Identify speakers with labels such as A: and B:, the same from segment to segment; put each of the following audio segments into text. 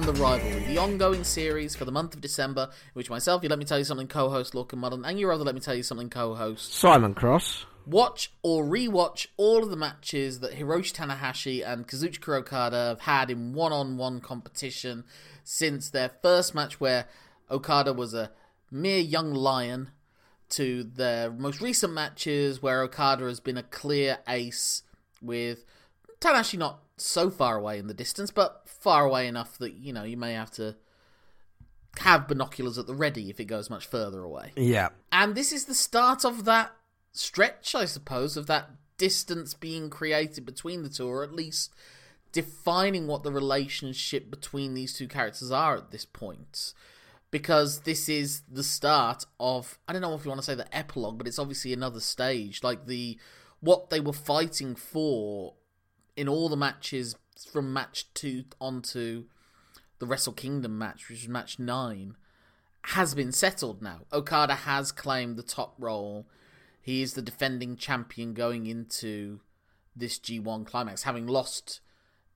A: the latest edition of Rerun the Rivalry, the ongoing series for the month of December, which myself, you let me tell you something, co-host Lorcan Mullen, and your other let me tell you something, co-host
B: Simon Cross.
A: watch or rewatch all of the matches that Hiroshi Tanahashi and Kazuchika Okada have had in one-on-one competition since their first match where Okada was a mere young lion to their most recent matches where Okada has been a clear ace with Tanahashi not so far away in the distance but far away enough that you know you may have to have binoculars at the ready if it goes much further away.
B: Yeah.
A: And this is the start of that stretch, I suppose, of that distance being created between the two, or at least defining what the relationship between these two characters are at this point. Because this is the start of I don't know if you want to say the epilogue, but it's obviously another stage. Like the what they were fighting for in all the matches from match two onto the Wrestle Kingdom match, which was match nine, has been settled now. Okada has claimed the top role. He is the defending champion going into this G1 climax, having lost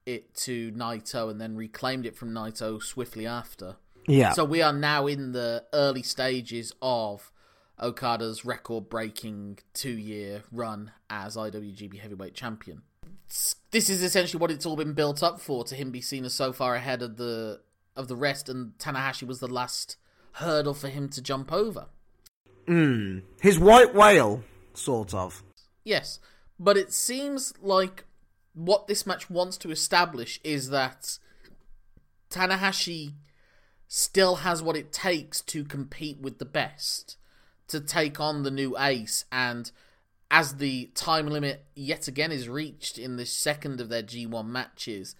A: it to Naito and then reclaimed it from Naito swiftly after.
B: Yeah.
A: So we are now in the early stages of Okada's record breaking two year run as IWGP Heavyweight Champion. This is essentially what it's all been built up for to him be seen as so far ahead of the of the rest and Tanahashi was the last hurdle for him to jump over.
B: mm. His white whale, sort of.
A: Yes, but it seems like what this match wants to establish is that Tanahashi still has what it takes to compete with the best, to take on the new ace, and as the time limit yet again is reached in the second of their G1 matches,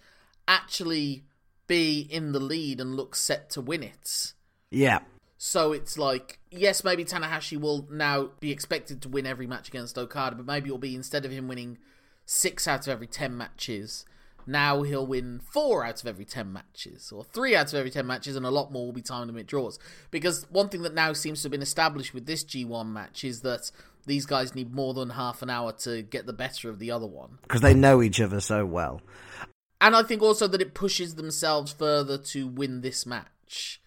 A: actually be in the lead and look set to win it.
B: Yeah.
A: So it's like, yes, maybe Tanahashi will now be expected to win every match against Okada, but maybe it'll be instead of him winning six out of every ten matches, now he'll win four out of every ten matches, or three out of every ten matches, and a lot more will be time limit draws. Because one thing that now seems to have been established with this G1 match is that these guys need more than half an hour to get the better of the other one.
B: Because they know each other so well.
A: And I think also that it pushes themselves further to win this match.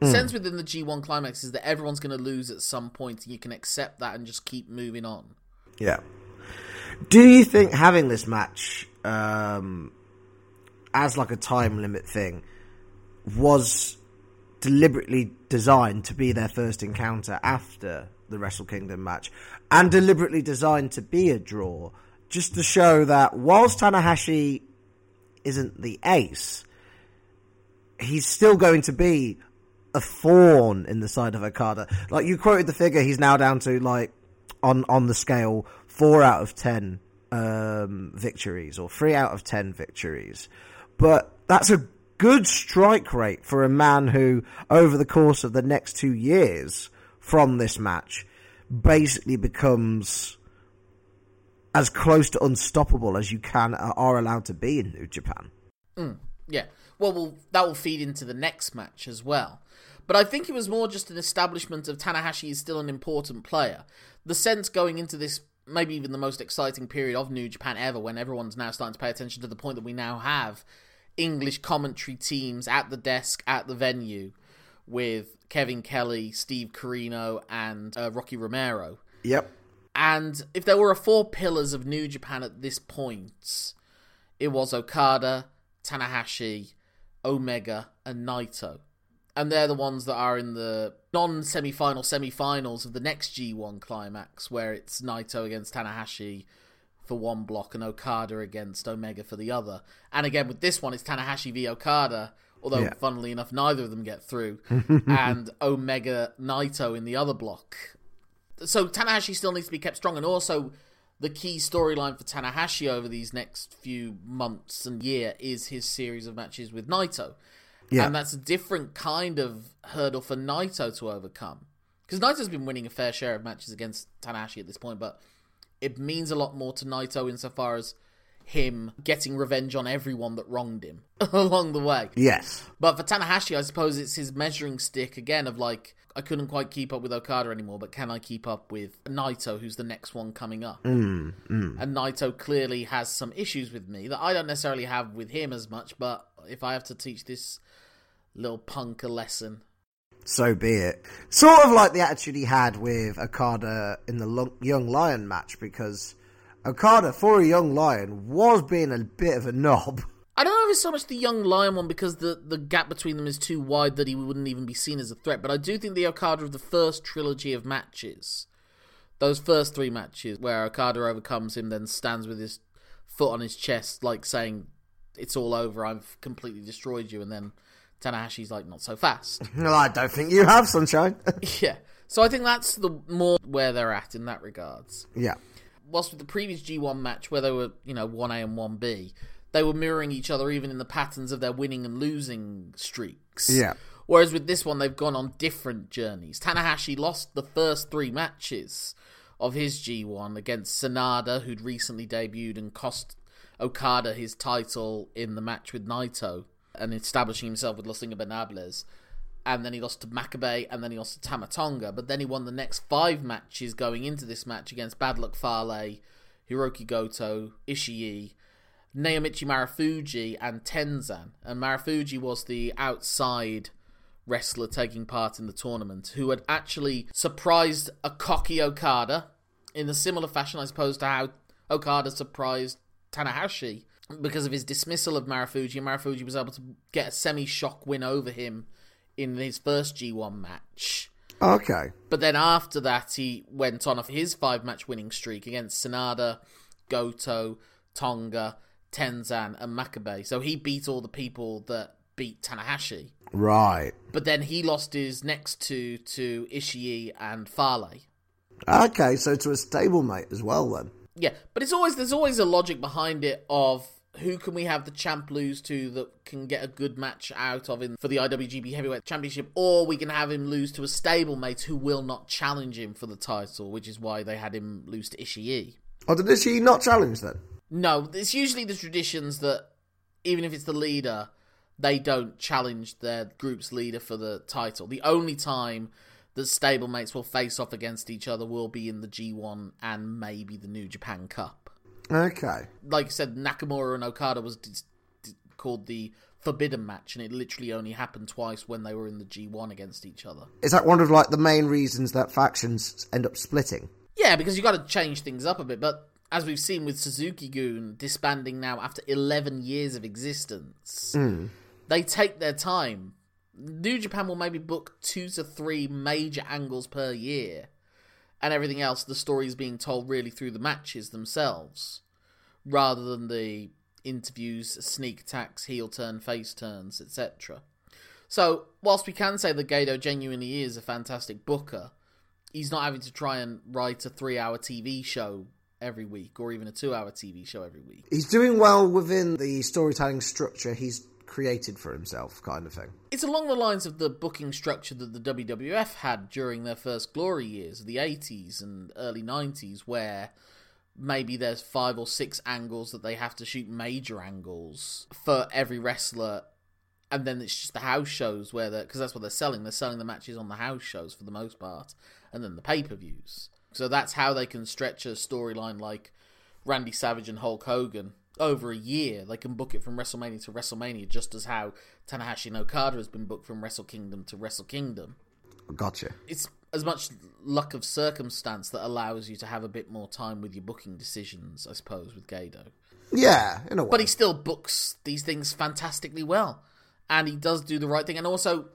A: The sense within the G1 climax is that everyone's going to lose at some point, and you can accept that and just keep moving on.
B: Yeah. Do you think having this match um, as like a time limit thing was deliberately designed to be their first encounter after the Wrestle Kingdom match and deliberately designed to be a draw just to show that whilst Tanahashi isn't the ace, he's still going to be a thorn in the side of Okada. Like you quoted the figure, he's now down to like on on the scale four out of ten um, victories or three out of ten victories, but that's a good strike rate for a man who, over the course of the next two years from this match, basically becomes as close to unstoppable as you can uh, are allowed to be in New Japan.
A: Yeah. Well, well, that will feed into the next match as well. But I think it was more just an establishment of Tanahashi is still an important player. The sense going into this, maybe even the most exciting period of New Japan ever, when everyone's now starting to pay attention to the point that we now have English commentary teams at the desk at the venue with Kevin Kelly, Steve Corino, and uh, Rocky Romero.
B: Yep.
A: And if there were a four pillars of New Japan at this point, it was Okada, Tanahashi, Omega, and Naito. And they're the ones that are in the non semi final semi finals of the next G1 climax, where it's Naito against Tanahashi for one block and Okada against Omega for the other. And again, with this one, it's Tanahashi v Okada, although,
B: Yeah.
A: funnily enough, neither of them get through, and Omega Naito in the other block so Tanahashi still needs to be kept strong, and also the key storyline for Tanahashi over these next few months and year is his series of matches with Naito,
B: Yeah.
A: and that's a different kind of hurdle for Naito to overcome because Naito's been winning a fair share of matches against Tanahashi at this point, but it means a lot more to Naito insofar as him getting revenge on everyone that wronged him along the way.
B: Yes.
A: But for Tanahashi, I suppose it's his measuring stick again of like, I couldn't quite keep up with Okada anymore, but can I keep up with Naito, who's the next one coming up?
B: Mm,
A: And Naito clearly has some issues with me that I don't necessarily have with him as much, but if I have to teach this little punk a lesson,
B: so be it. Sort of like the attitude he had with Okada in the Young Lion match, because Okada, for a Young Lion, was being a bit of a knob.
A: I don't know if it's so much the Young Lion one because the, the gap between them is too wide that he wouldn't even be seen as a threat, but I do think the Okada of the first trilogy of matches, those first three matches where Okada overcomes him, then stands with his foot on his chest, like saying, It's all over, I've completely destroyed you, and then Tanahashi's like not so fast.
B: No, I don't think you have, Sunshine.
A: yeah. So I think that's the more where they're at in that regards.
B: Yeah.
A: Whilst with the previous G1 match where they were, you know, 1A and 1B, they were mirroring each other even in the patterns of their winning and losing streaks.
B: Yeah.
A: Whereas with this one, they've gone on different journeys. Tanahashi lost the first three matches of his G1 against Sanada, who'd recently debuted and cost Okada his title in the match with Naito and establishing himself with Los Ingobernables. And then he lost to Makabe, and then he lost to Tama Tonga. But then he won the next five matches going into this match against Bad Luck Fale, Hiroki Goto, Ishii, Naomichi Marufuji, and Tenzan. And Marufuji was the outside wrestler taking part in the tournament who had actually surprised a cocky Okada in a similar fashion, I suppose, to how Okada surprised Tanahashi because of his dismissal of Marufuji, Marufuji was able to get a semi shock win over him in his first G1 match.
B: Okay.
A: But then after that, he went on of his five match winning streak against Sanada, Goto, Tonga, Tenzan, and Makabe. So he beat all the people that beat Tanahashi.
B: Right.
A: But then he lost his next two to Ishii and Fale.
B: Okay, so to a stablemate as well then.
A: Yeah, but it's always there's always a logic behind it of who can we have the champ lose to that can get a good match out of him for the IWGP Heavyweight Championship, or we can have him lose to a stablemate who will not challenge him for the title, which is why they had him lose to Ishii.
B: Oh, did Ishii not challenge then?
A: No, it's usually the traditions that even if it's the leader, they don't challenge their group's leader for the title. The only time that stablemates will face off against each other will be in the G1 and maybe the New Japan Cup.
B: Okay.
A: Like I said, Nakamura and Okada was d- d- called the forbidden match, and it literally only happened twice when they were in the G1 against each other.
B: Is that one of like the main reasons that factions end up splitting?
A: Yeah, because you got to change things up a bit. But as we've seen with Suzuki-gun disbanding now after 11 years of existence,
B: mm.
A: they take their time. New Japan will maybe book two to three major angles per year and everything else, the story is being told really through the matches themselves, rather than the interviews, sneak attacks, heel turn, face turns, etc. So, whilst we can say that Gedo genuinely is a fantastic booker, he's not having to try and write a three hour TV show every week or even a two hour TV show every week.
B: He's doing well within the storytelling structure he's created for himself, kind of thing.
A: It's along the lines of the booking structure that the WWF had during their first glory years, the 80s and early 90s, where maybe there's five or six angles that they have to shoot major angles for every wrestler and then it's just the house shows where they because that's what they're selling. They're selling the matches on the house shows for the most part and then the pay-per-views. So that's how they can stretch a storyline like randy savage and hulk hogan over a year. They can book it from WrestleMania to WrestleMania, just as how Tanahashi and Okada has been booked from Wrestle Kingdom to Wrestle Kingdom.
B: Gotcha.
A: It's as much luck of circumstance that allows you to have a bit more time with your booking decisions, I suppose, with Gedo.
B: Yeah, in a way.
A: But he still books these things fantastically well. And he does do the right thing. And also,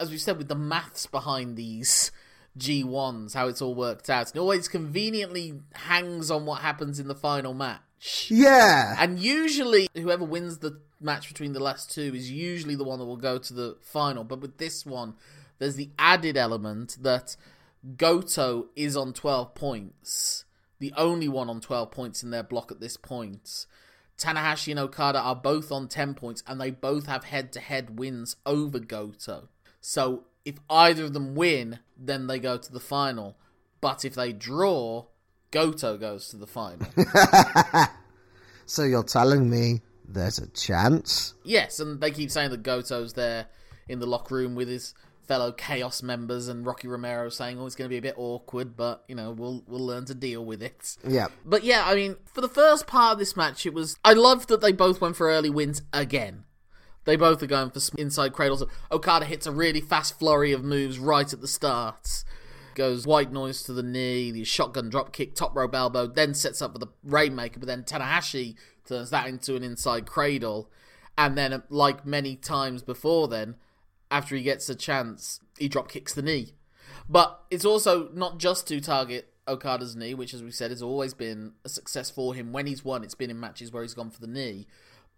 A: as we said, with the maths behind these G1s, how it's all worked out, and always conveniently hangs on what happens in the final match match.
B: Yeah.
A: And usually, whoever wins the match between the last two is usually the one that will go to the final. But with this one, there's the added element that Goto is on 12 points, the only one on 12 points in their block at this point. Tanahashi and Okada are both on 10 points, and they both have head to head wins over Goto. So if either of them win, then they go to the final. But if they draw, Goto goes to the final.
B: so you're telling me there's a chance?
A: Yes, and they keep saying that Goto's there in the locker room with his fellow Chaos members, and Rocky Romero saying, "Oh, it's going to be a bit awkward, but you know, we'll we'll learn to deal with it."
B: Yeah.
A: But yeah, I mean, for the first part of this match, it was I loved that they both went for early wins again. They both are going for inside cradles. Okada hits a really fast flurry of moves right at the start. Goes white noise to the knee, the shotgun drop kick, top rope elbow, then sets up for the Rainmaker, but then Tanahashi turns that into an inside cradle. And then, like many times before then, after he gets a chance, he drop kicks the knee. But it's also not just to target Okada's knee, which, as we said, has always been a success for him. When he's won, it's been in matches where he's gone for the knee.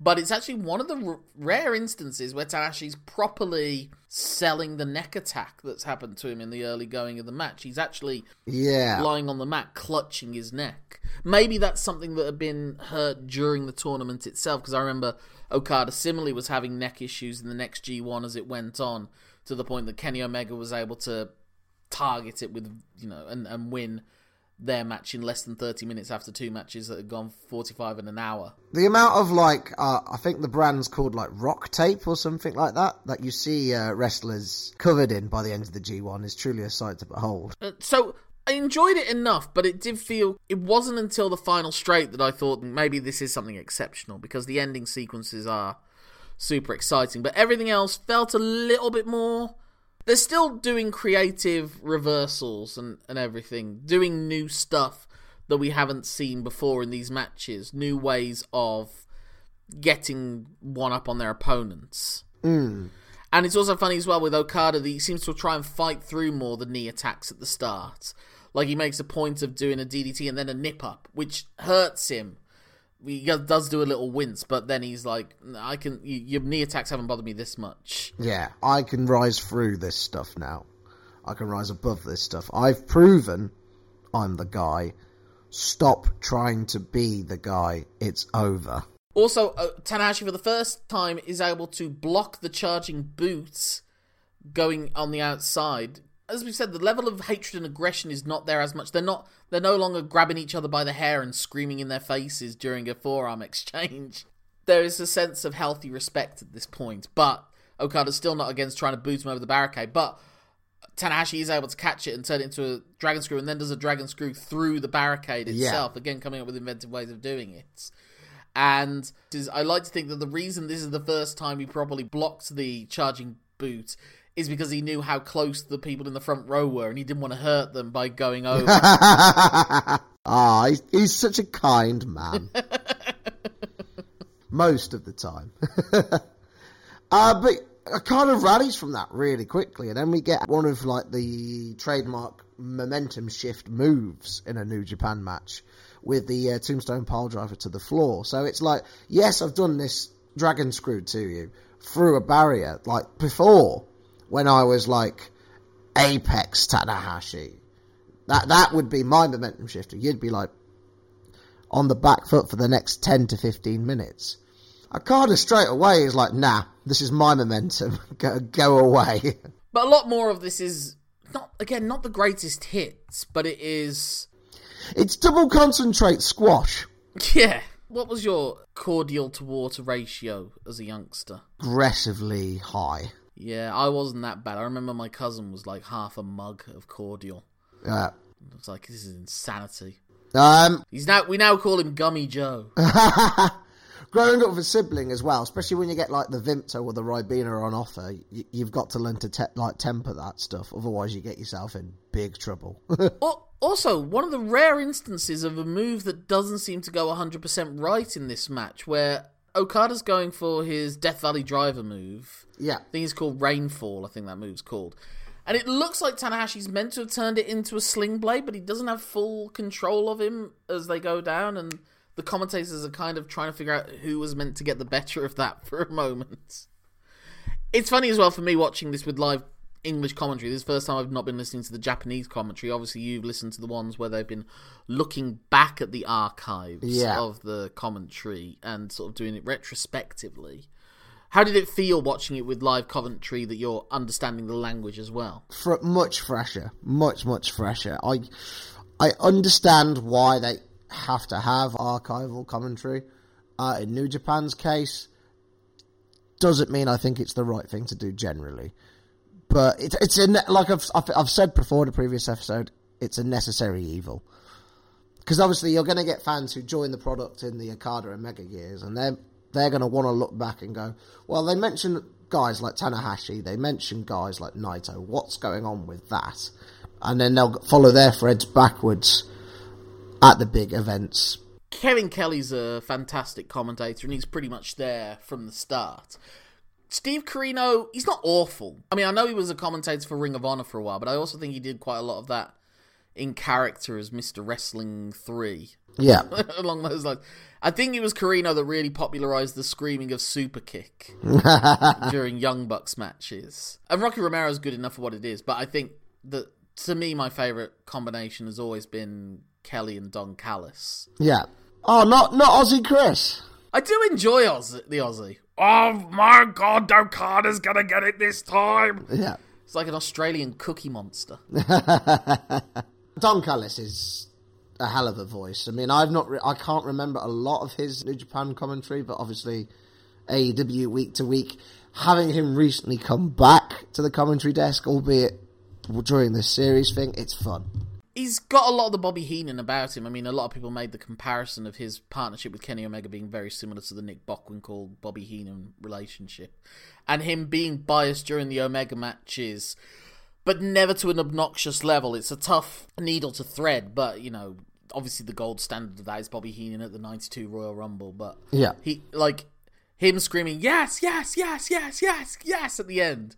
A: But it's actually one of the r- rare instances where Tanahashi's properly selling the neck attack that's happened to him in the early going of the match. He's actually
B: Yeah.
A: lying on the mat, clutching his neck. Maybe that's something that had been hurt during the tournament itself, because I remember Okada similarly was having neck issues in the next G1 as it went on, to the point that Kenny Omega was able to target it with, you know, and, and win their match in less than 30 minutes after two matches that had gone 45 in an hour.
B: The amount of like, uh, I think the brand's called like rock tape or something like that, that you see uh, wrestlers covered in by the end of the G1 is truly a sight to behold.
A: Uh, so I enjoyed it enough, but it did feel it wasn't until the final straight that I thought maybe this is something exceptional because the ending sequences are super exciting, but everything else felt a little bit more. They're still doing creative reversals and, and everything, doing new stuff that we haven't seen before in these matches, new ways of getting one up on their opponents.
B: Mm.
A: And it's also funny as well with Okada that he seems to try and fight through more the knee attacks at the start. Like he makes a point of doing a DDT and then a nip up, which hurts him. He does do a little wince, but then he's like, "I can. Your knee attacks haven't bothered me this much."
B: Yeah, I can rise through this stuff now. I can rise above this stuff. I've proven I'm the guy. Stop trying to be the guy. It's over.
A: Also, uh, Tanahashi for the first time is able to block the charging boots going on the outside. As we said, the level of hatred and aggression is not there as much. They're not. They're no longer grabbing each other by the hair and screaming in their faces during a forearm exchange. There is a sense of healthy respect at this point, but Okada's still not against trying to boot him over the barricade. But Tanahashi is able to catch it and turn it into a dragon screw, and then does a dragon screw through the barricade
B: Yeah.
A: itself. Again, coming up with inventive ways of doing it. And I like to think that the reason this is the first time he properly blocked the charging boot is because he knew how close the people in the front row were, and he didn't want to hurt them by going over.
B: ah, he's, he's such a kind man. Most of the time. uh, but I kind of rallies from that really quickly, and then we get one of like the trademark momentum shift moves in a New Japan match with the uh, Tombstone pile driver to the floor. So it's like, yes, I've done this dragon screw to you through a barrier, like before when I was like Apex Tanahashi. That that would be my momentum shifter. You'd be like on the back foot for the next ten to fifteen minutes. Okada straight away is like, nah, this is my momentum. go go away.
A: but a lot more of this is not again not the greatest hits, but it is
B: it's double concentrate squash.
A: yeah. What was your cordial to water ratio as a youngster?
B: Aggressively high.
A: Yeah, I wasn't that bad. I remember my cousin was like half a mug of cordial.
B: Yeah.
A: I was like, this is insanity.
B: um,
A: He's now we now call him Gummy Joe.
B: growing up with a sibling as well, especially when you get like the Vimto or the Ribena on offer, y- you've got to learn to te- like temper that stuff. Otherwise, you get yourself in big trouble.
A: Also, one of the rare instances of a move that doesn't seem to go 100% right in this match, where Okada's going for his Death Valley Driver move.
B: yeah,
A: I think it's called Rainfall, I think that move's called. And it looks like Tanahashi's meant to have turned it into a sling blade, but he doesn't have full control of him as they go down, and the commentators are kind of trying to figure out who was meant to get the better of that for a moment. It's funny as well for me watching this with live English commentary. This is the first time I've not been listening to the Japanese commentary. Obviously, you've listened to the ones where they've been looking back at the archives
B: Yeah.
A: of the commentary and sort of doing it retrospectively. How did it feel watching it with live commentary that you're understanding the language as well?
B: fr- much fresher, much much fresher. I I understand why they have to have archival commentary. Uh, in New Japan's case, doesn't mean I think it's the right thing to do generally, but it, it's a like I've, I've I've said before in a previous episode, it's a necessary evil. Because obviously you're going to get fans who join the product in the Okada and Mega years, and they're they're going to want to look back and go, well, they mentioned guys like Tanahashi, they mentioned guys like Naito. What's going on with that? And then they'll follow their threads backwards at the big events.
A: Kevin Kelly's a fantastic commentator, and he's pretty much there from the start. Steve Corino, he's not awful. I mean, I know he was a commentator for Ring of Honor for a while, but I also think he did quite a lot of that in character as Mr. Wrestling 3.
B: Yeah.
A: Along those lines. I think it was Corino that really popularized the screaming of super kick during Young Bucks matches. And Rocky Romero's good enough for what it is, but I think that to me my favorite combination has always been Kelly and Don Callis.
B: Yeah. Oh, not not Aussie Chris.
A: I do enjoy Oz- the Aussie. Oh my god, Okada's gonna get it this time.
B: Yeah.
A: It's like an Australian cookie monster.
B: Don Callis is a hell of a voice. I mean, I've not, re- I can't remember a lot of his New Japan commentary, but obviously AEW week to week. Having him recently come back to the commentary desk, albeit during this series thing, it's fun.
A: He's got a lot of the Bobby Heenan about him. I mean, a lot of people made the comparison of his partnership with Kenny Omega being very similar to the Nick Bockwinkel Bobby Heenan relationship, and him being biased during the Omega matches but never to an obnoxious level. It's a tough needle to thread, but you know, obviously the gold standard of that is Bobby Heenan at the '92 Royal Rumble. But
B: Yeah.
A: he like him screaming yes, yes, yes, yes, yes, yes at the end.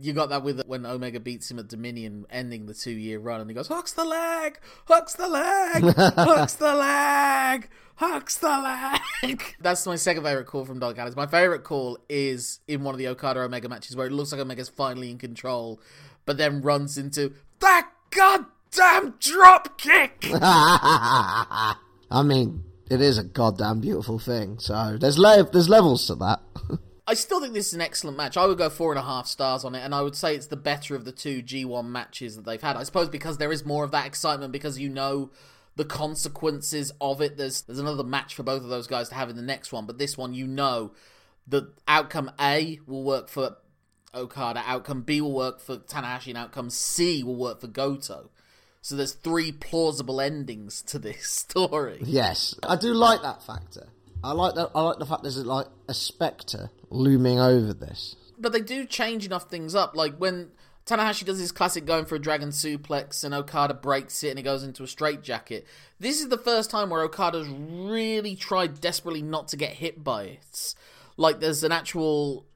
A: You got that with when Omega beats him at Dominion, ending the two-year run, and he goes hooks the leg, hooks the leg, hooks the leg. Hooks the leg. That's my second favorite call from Don Callis. My favorite call is in one of the Okada Omega matches where it looks like Omega's finally in control, but then runs into that goddamn drop kick.
B: I mean, it is a goddamn beautiful thing. So there's le- there's levels to that.
A: I still think this is an excellent match. I would go four and a half stars on it, and I would say it's the better of the two G1 matches that they've had. I suppose because there is more of that excitement, because you know the consequences of it. There's there's another match for both of those guys to have in the next one, but this one you know the outcome A will work for Okada, outcome B will work for Tanahashi, and outcome C will work for Goto. So there's three plausible endings to this story.
B: yes, I do like that factor. I like that. I like the fact there's like a spectre looming over this.
A: but they do change enough things up. Like when Tanahashi does his classic going for a dragon suplex and Okada breaks it and he goes into a straitjacket. This is the first time where Okada's really tried desperately not to get hit by it. Like there's an actual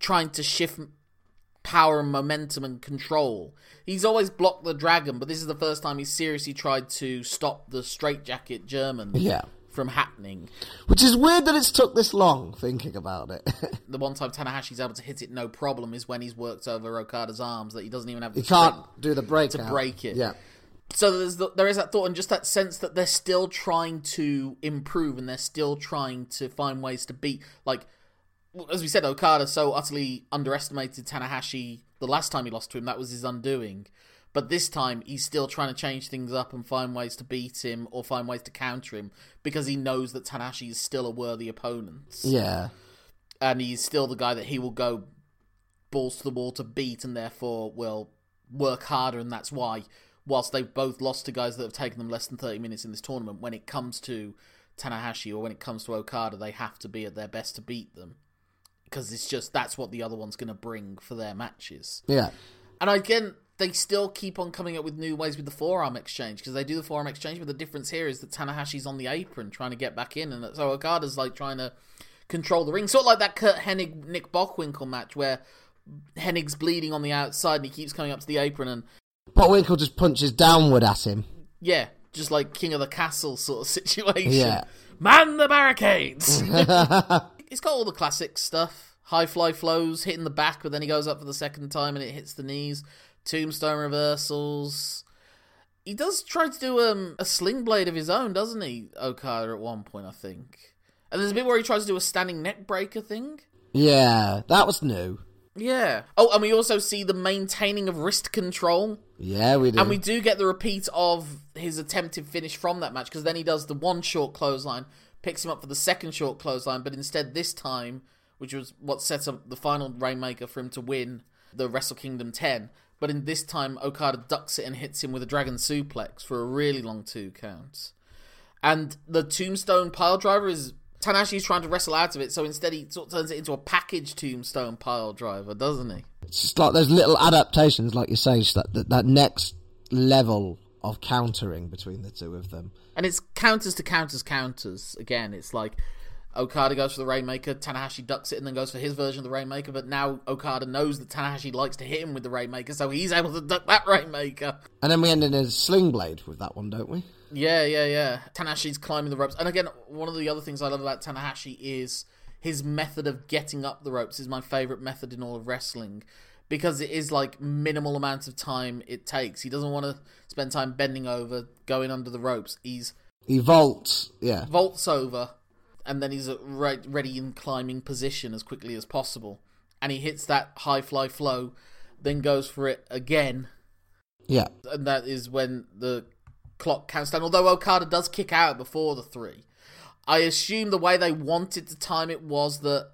A: trying to shift power and momentum and control. He's always blocked the dragon, but this is the first time he's seriously tried to stop the straitjacket German
B: Yeah.
A: from happening.
B: Which is weird that it's took this long thinking about it.
A: the one time Tanahashi's able to hit it no problem is when he's worked over Okada's arms that he doesn't even have the
B: you can't do the break
A: to break it.
B: Yeah.
A: So there's the, there is that thought and just that sense that they're still trying to improve and they're still trying to find ways to beat like as we said Okada so utterly underestimated Tanahashi the last time he lost to him that was his undoing. But this time he's still trying to change things up and find ways to beat him or find ways to counter him because he knows that Tanahashi is still a worthy opponent
B: Yeah.
A: and he's still the guy that he will go balls to the wall to beat and therefore will work harder and that's why whilst they've both lost to guys that have taken them less than 30 minutes in this tournament when it comes to Tanahashi or when it comes to Okada they have to be at their best to beat them because it's just that's what the other one's going to bring for their matches
B: Yeah.
A: and again they still keep on coming up with new ways with the forearm exchange because they do the forearm exchange but the difference here is that Tanahashi's on the apron trying to get back in and so Okada's like trying to control the ring sort of like that Curt Hennig Nick Bockwinkel match where Hennig's bleeding on the outside and he keeps coming up to the apron and
B: Bockwinkel just punches downward at him.
A: yeah just like King of the Castle sort of situation
B: Yeah.
A: man the barricades it's got all the classic stuff. High fly flows hitting the back but then he goes up for the second time and it hits the knees. Tombstone reversals. He does try to do um, a sling blade of his own doesn't he okada at one point i think? And there's a bit where he tries to do a standing neck breaker thing.
B: Yeah, that was new.
A: yeah. Oh and we also see the maintaining of wrist control.
B: Yeah, we did.
A: and we do get the repeat of his attempted finish from that match because then he does the one short clothesline, picks him up for the second short clothesline, but instead this time, which was what sets up the final Rainmaker for him to win the Wrestle Kingdom 10, but in this time Okada ducks it and hits him with a Dragon Suplex for a really long two counts. And the Tombstone pile driver is Tanahashi's trying to wrestle out of it, so instead he sort of turns it into a package tombstone pile driver, doesn't he?
B: It's just like those little adaptations, like you say, that, that, that next level of countering between the two of them.
A: And it's counters to counters counters. Again, it's like Okada goes for the Rainmaker, Tanahashi ducks it and then goes for his version of the Rainmaker, but now Okada knows that Tanahashi likes to hit him with the Rainmaker, so he's able to duck that Rainmaker.
B: And then we end in a sling blade with that one, don't we?
A: Yeah, yeah, yeah. Tanahashi's climbing the ropes. And again, one of the other things I love about Tanahashi is his method of getting up the ropes is my favorite method in all of wrestling because it is like minimal amount of time it takes. He doesn't want to spend time bending over, going under the ropes. He's
B: He vaults, yeah.
A: vaults over and then he's right, ready in climbing position as quickly as possible. And he hits that high fly flow, then goes for it again.
B: Yeah.
A: And that is when the clock counts down. Although Okada does kick out before the three. I assume the way they wanted to time it was that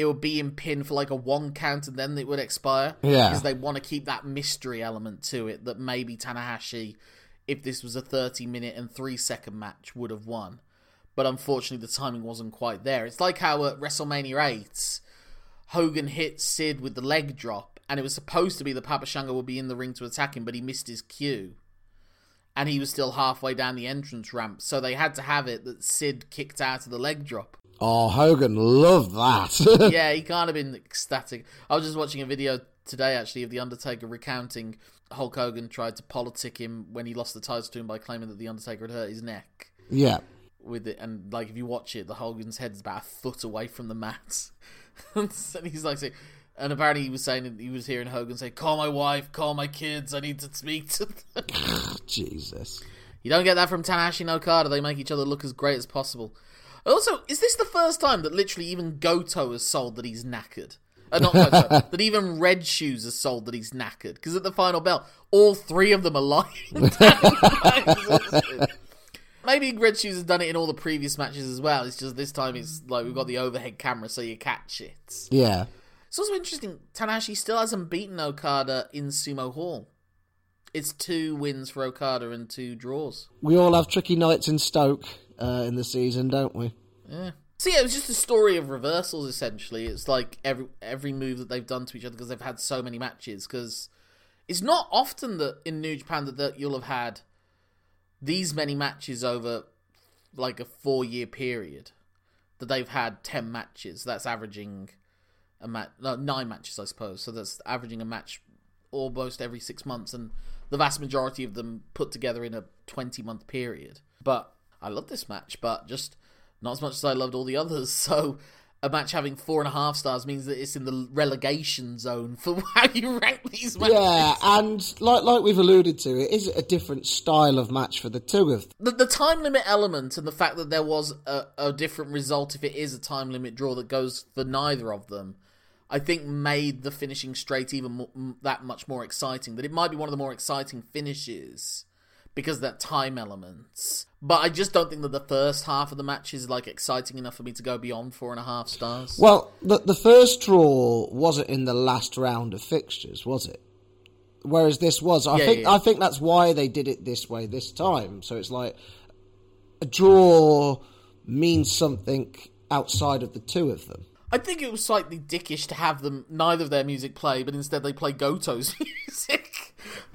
A: it would be in pin for like a one count and then it would expire.
B: Yeah.
A: Because they want to keep that mystery element to it that maybe Tanahashi, if this was a 30 minute and 3 second match, would have won. But unfortunately, the timing wasn't quite there. It's like how at WrestleMania 8, Hogan hit Sid with the leg drop, and it was supposed to be that Papa Shango would be in the ring to attack him, but he missed his cue. And he was still halfway down the entrance ramp, so they had to have it that Sid kicked out of the leg drop.
B: Oh, Hogan loved that.
A: yeah, he can't have been ecstatic. I was just watching a video today, actually, of The Undertaker recounting Hulk Hogan tried to politic him when he lost the title to him by claiming that The Undertaker had hurt his neck.
B: yeah.
A: With it, and like if you watch it, the Hogan's head is about a foot away from the mat. and he's like saying, and apparently he was saying he was hearing Hogan say, "Call my wife, call my kids. I need to speak to them."
B: Jesus.
A: You don't get that from Tanahashi and Okada. They make each other look as great as possible. Also, is this the first time that literally even Goto has sold that he's knackered? Uh, not Goto, that even Red Shoes has sold that he's knackered. Because at the final bell, all three of them are lying. Maybe Red Shoes has done it in all the previous matches as well. It's just this time it's like we've got the overhead camera so you catch it.
B: Yeah.
A: It's also interesting, Tanahashi still hasn't beaten Okada in Sumo Hall. It's two wins for Okada and two draws.
B: We all have tricky nights in Stoke uh, in the season, don't we?
A: Yeah. Yeah, it was just a story of reversals. Essentially, it's like every every move that they've done to each other because they've had so many matches. Because it's not often that in New Japan that, that you'll have had these many matches over like a four year period. That they've had ten matches. That's averaging a match, no, nine matches, I suppose. So that's averaging a match almost every six months, and the vast majority of them put together in a twenty month period. But I love this match, but just not as much as I loved all the others. So a match having four and a half stars means that it's in the relegation zone for how you rank these matches.
B: Yeah, and like like we've alluded to, it is a different style of match for the two of them.
A: The, the time limit element and the fact that there was a, a different result if it is a time limit draw that goes for neither of them, I think made the finishing straight even mo- m- that much more exciting. That it might be one of the more exciting finishes because of that time element. But I just don't think that the first half of the match is like exciting enough for me to go beyond four and a half stars.
B: Well, the the first draw wasn't in the last round of fixtures, was it? Whereas this was, I
A: Yeah,
B: think,
A: yeah.
B: I think that's why they did it this way this time. So it's like a draw means something outside of the two of them.
A: I think it was slightly dickish to have them neither of their music play, but instead they play Goto's music.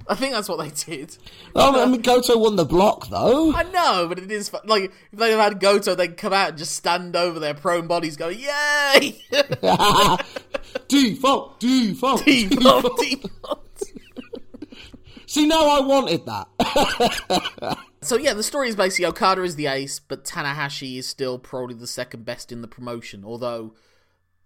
A: I think that's what they did.
B: Oh, I mean, Goto won the block though.
A: I know, but it is like if they had Goto, they'd come out and just stand over their prone bodies, go "Yay!"
B: default, default,
A: Default, default.
B: See, now I wanted that.
A: So yeah, the story is basically Okada is the ace, but Tanahashi is still probably the second best in the promotion. Although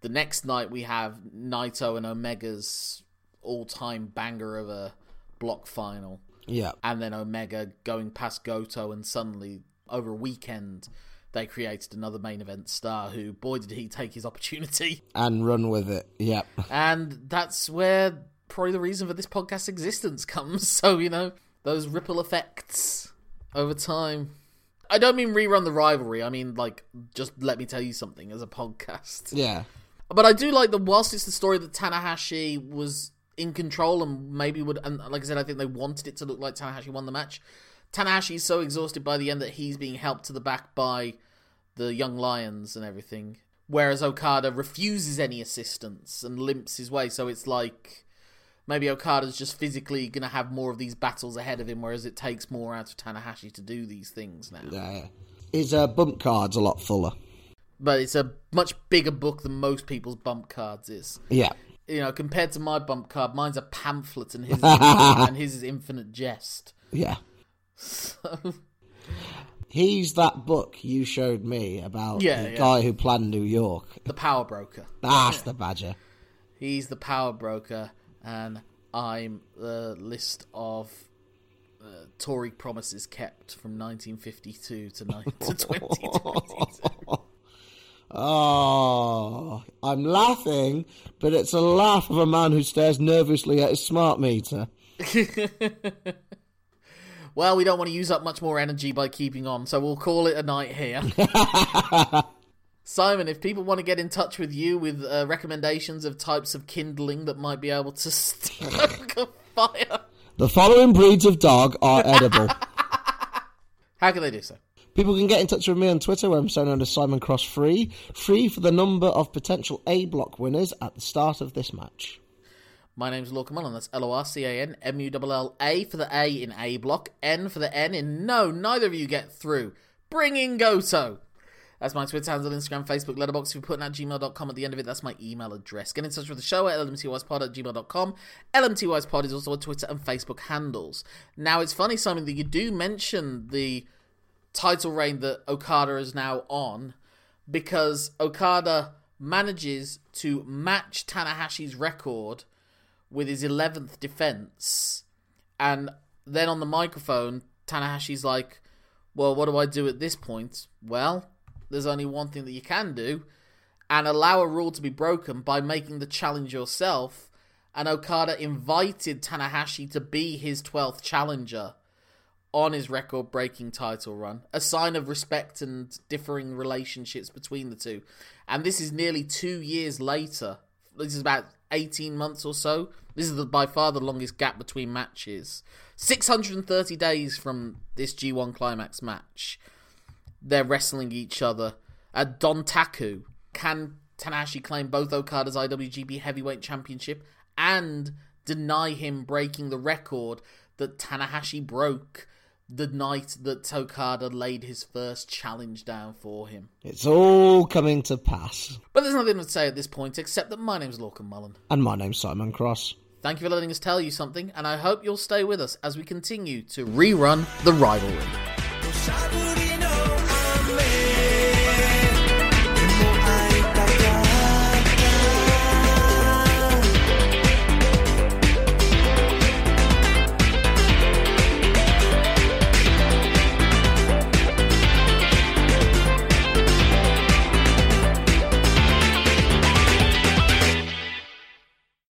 A: the next night we have Naito and Omega's all-time banger of a block final.
B: yeah,
A: and then Omega going past Goto, and suddenly over a weekend they created another main event star who, boy, did he take his opportunity.
B: and run with it. Yep.
A: And that's where probably the reason for this podcast's existence comes. So, you know, those ripple effects over time. I don't mean rerun the rivalry, I mean, like, just let me tell you something as a podcast.
B: Yeah.
A: But I do like that whilst it's the story that Tanahashi was in control and maybe would, and like I said, I think they wanted it to look like Tanahashi won the match. Tanahashi is so exhausted by the end that he's being helped to the back by the young lions and everything. Whereas Okada refuses any assistance and limps his way. So it's like maybe Okada's just physically going to have more of these battles ahead of him, whereas it takes more out of Tanahashi to do these things now.
B: Yeah. His uh, bump card's a lot fuller.
A: But it's a much bigger book than most people's bump cards is.
B: Yeah.
A: You know, compared to my bump card, mine's a pamphlet and his is infinite, and his is infinite jest.
B: Yeah.
A: So,
B: He's that book you showed me about
A: Yeah,
B: the
A: yeah.
B: guy who planned New York.
A: the power broker.
B: That's the badger.
A: He's the power broker, and I'm the list of uh, Tory promises kept from 1952 to, ni- to 2022.
B: Oh, I'm laughing, but it's a laugh of a man who stares nervously at his smart meter.
A: well, we don't want to use up much more energy by keeping on, so we'll call it a night here. Simon, if people want to get in touch with you with uh, recommendations of types of kindling that might be able to stoke a fire,
B: The following breeds of dog are edible.
A: how can they do so?
B: People can get in touch with me on Twitter, where I'm so known as Simon Cross Free. Free for the number of potential A block winners at the start of this match.
A: My name's Lorcan Mullen. That's L O R C A N M U L L A for the A in A block, N for the N in No. Neither of you get through. Bring in Goto. That's my Twitter handle, Instagram, Facebook, Letterboxd. If you're putting at gmail.com at the end of it, that's my email address. Get in touch with the show at lmtyspod at gmail.com. LMTYspod is also on Twitter and Facebook handles. Now, it's funny, Simon, that you do mention the title reign that Okada is now on because Okada manages to match Tanahashi's record with his 11th defense. And then on the microphone, Tanahashi's like, Well, what do I do at this point? Well, there's only one thing that you can do and allow a rule to be broken by making the challenge yourself. And Okada invited Tanahashi to be his 12th challenger on his record breaking title run, a sign of respect and differing relationships between the two. And this is nearly two years later. This is about 18 months or so. This is the, by far the longest gap between matches. 630 days from this G1 Climax match. They're wrestling each other. Uh, At Dontaku, can Tanahashi claim both Okada's IWGP Heavyweight Championship and deny him breaking the record that Tanahashi broke the night that Okada laid his first challenge down for him.
B: It's all coming to pass.
A: But there's nothing to say at this point except that my name's Lorcan Mullen.
B: And my name's Simon Cross.
A: Thank you for letting us tell you something, and I hope you'll stay with us as we continue to rerun the rivalry.